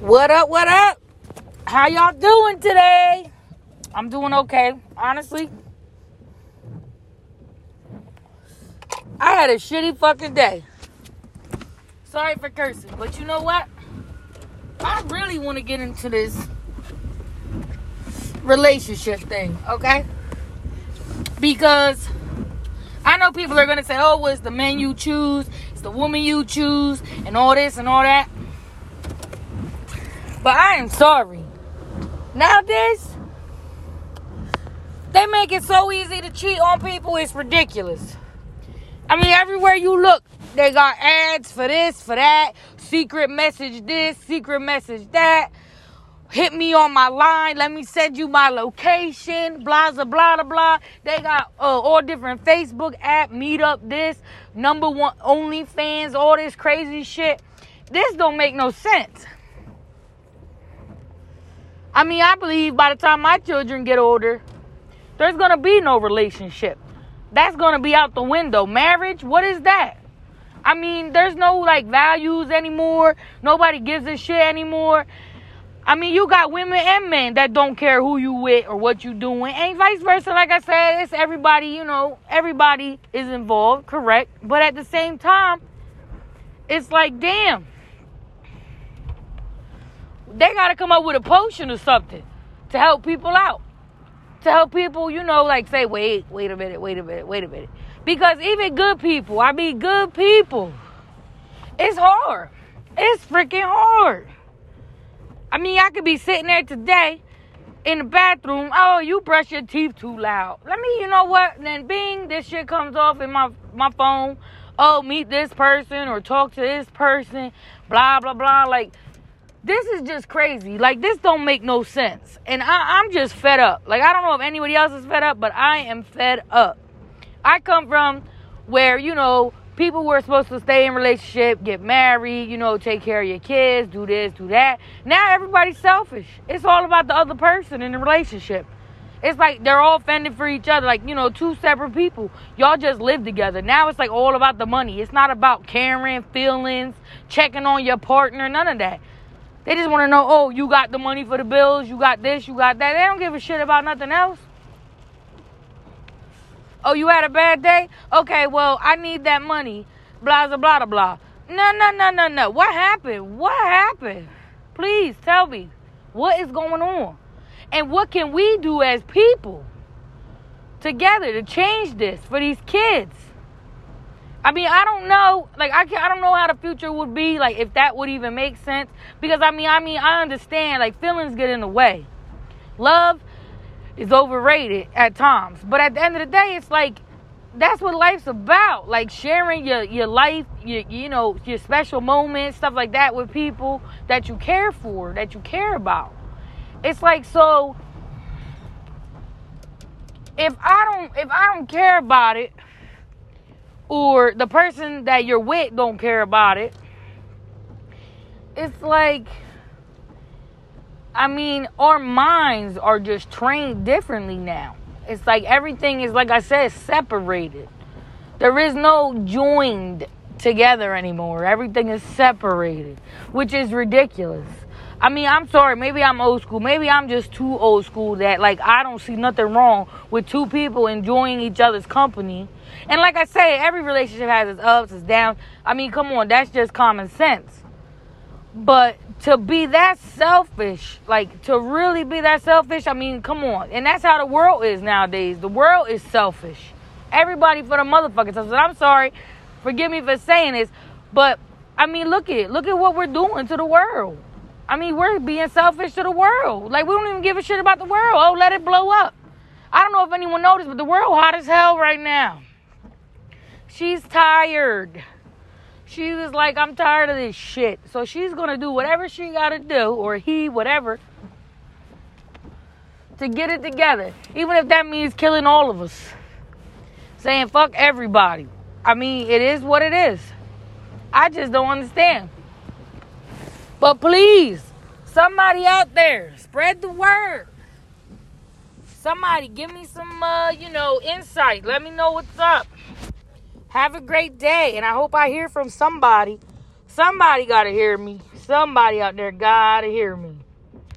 What up? What up? How y'all doing today? I'm doing okay, honestly. I had a shitty fucking day. Sorry for cursing, but you know what? I really want to get into this relationship thing, okay? Because I know people are gonna say, "Oh, it's the man you choose, it's the woman you choose, and all this and all that." But I am sorry. Nowadays, they make it so easy to cheat on people. It's ridiculous. I mean, everywhere you look, they got ads for this, for that, secret message this, secret message that. Hit me on my line. Let me send you my location. Blah blah blah blah. They got uh, all different Facebook app, Meetup, this number one OnlyFans, all this crazy shit. This don't make no sense. I mean, I believe by the time my children get older, there's gonna be no relationship. That's gonna be out the window. Marriage, what is that? I mean, there's no like values anymore. Nobody gives a shit anymore. I mean, you got women and men that don't care who you with or what you doing, and vice versa. Like I said, it's everybody. You know, everybody is involved, correct? But at the same time, it's like, damn, they got to come up with a potion or something to help people out, to help people, you know, like say, wait, wait a minute, wait a minute, wait a minute, because even good people, I mean, good people, it's hard. It's freaking hard. I mean, I could be sitting there today in the bathroom. Oh, you brush your teeth too loud. Let me, you know what? then bing, this shit comes off in my my phone. Oh, meet this person or talk to this person. Blah blah blah. Like this is just crazy. Like this don't make no sense. And I, I'm just fed up. Like I don't know if anybody else is fed up, but I am fed up. I come from where you know people were supposed to stay in relationship, get married, you know, take care of your kids, do this, do that. Now everybody's selfish. It's all about the other person in the relationship. It's like they're all fending for each other, like, you know, two separate people. Y'all just live together. Now it's like all about the money. It's not about caring, feelings, checking on your partner, none of that. They just want to know, oh, you got the money for the bills, you got this, you got that. They don't give a shit about nothing else. Oh, you had a bad day? Okay, well, I need that money. Blah, blah, blah, blah. No, no, no, no, no. What happened? What happened? Please tell me. What is going on? And what can we do as people together to change this for these kids? I mean, I don't know. Like, I can't. I don't know how the future would be. Like, if that would even make sense. Because I mean, I mean, I understand. Like, feelings get in the way. Love is overrated at times. But at the end of the day, it's like that's what life's about. Like sharing your your life, your you know, your special moments, stuff like that with people that you care for, that you care about. It's like so if I don't if I don't care about it or the person that you're with don't care about it, it's like I mean, our minds are just trained differently now. It's like everything is, like I said, separated. There is no joined together anymore. Everything is separated, which is ridiculous. I mean, I'm sorry, maybe I'm old school. Maybe I'm just too old school that, like, I don't see nothing wrong with two people enjoying each other's company. And like I say, every relationship has its ups, its downs. I mean, come on, that's just common sense. But to be that selfish, like to really be that selfish, I mean, come on. And that's how the world is nowadays. The world is selfish. Everybody for the motherfuckers. I'm sorry. Forgive me for saying this. But I mean, look at it. look at what we're doing to the world. I mean, we're being selfish to the world. Like we don't even give a shit about the world. Oh, let it blow up. I don't know if anyone noticed, but the world hot as hell right now. She's tired. She was like, I'm tired of this shit. So she's going to do whatever she got to do, or he, whatever, to get it together. Even if that means killing all of us. Saying fuck everybody. I mean, it is what it is. I just don't understand. But please, somebody out there, spread the word. Somebody give me some, uh, you know, insight. Let me know what's up. Have a great day. And I hope I hear from somebody somebody gotta hear me. Somebody out there gotta hear me.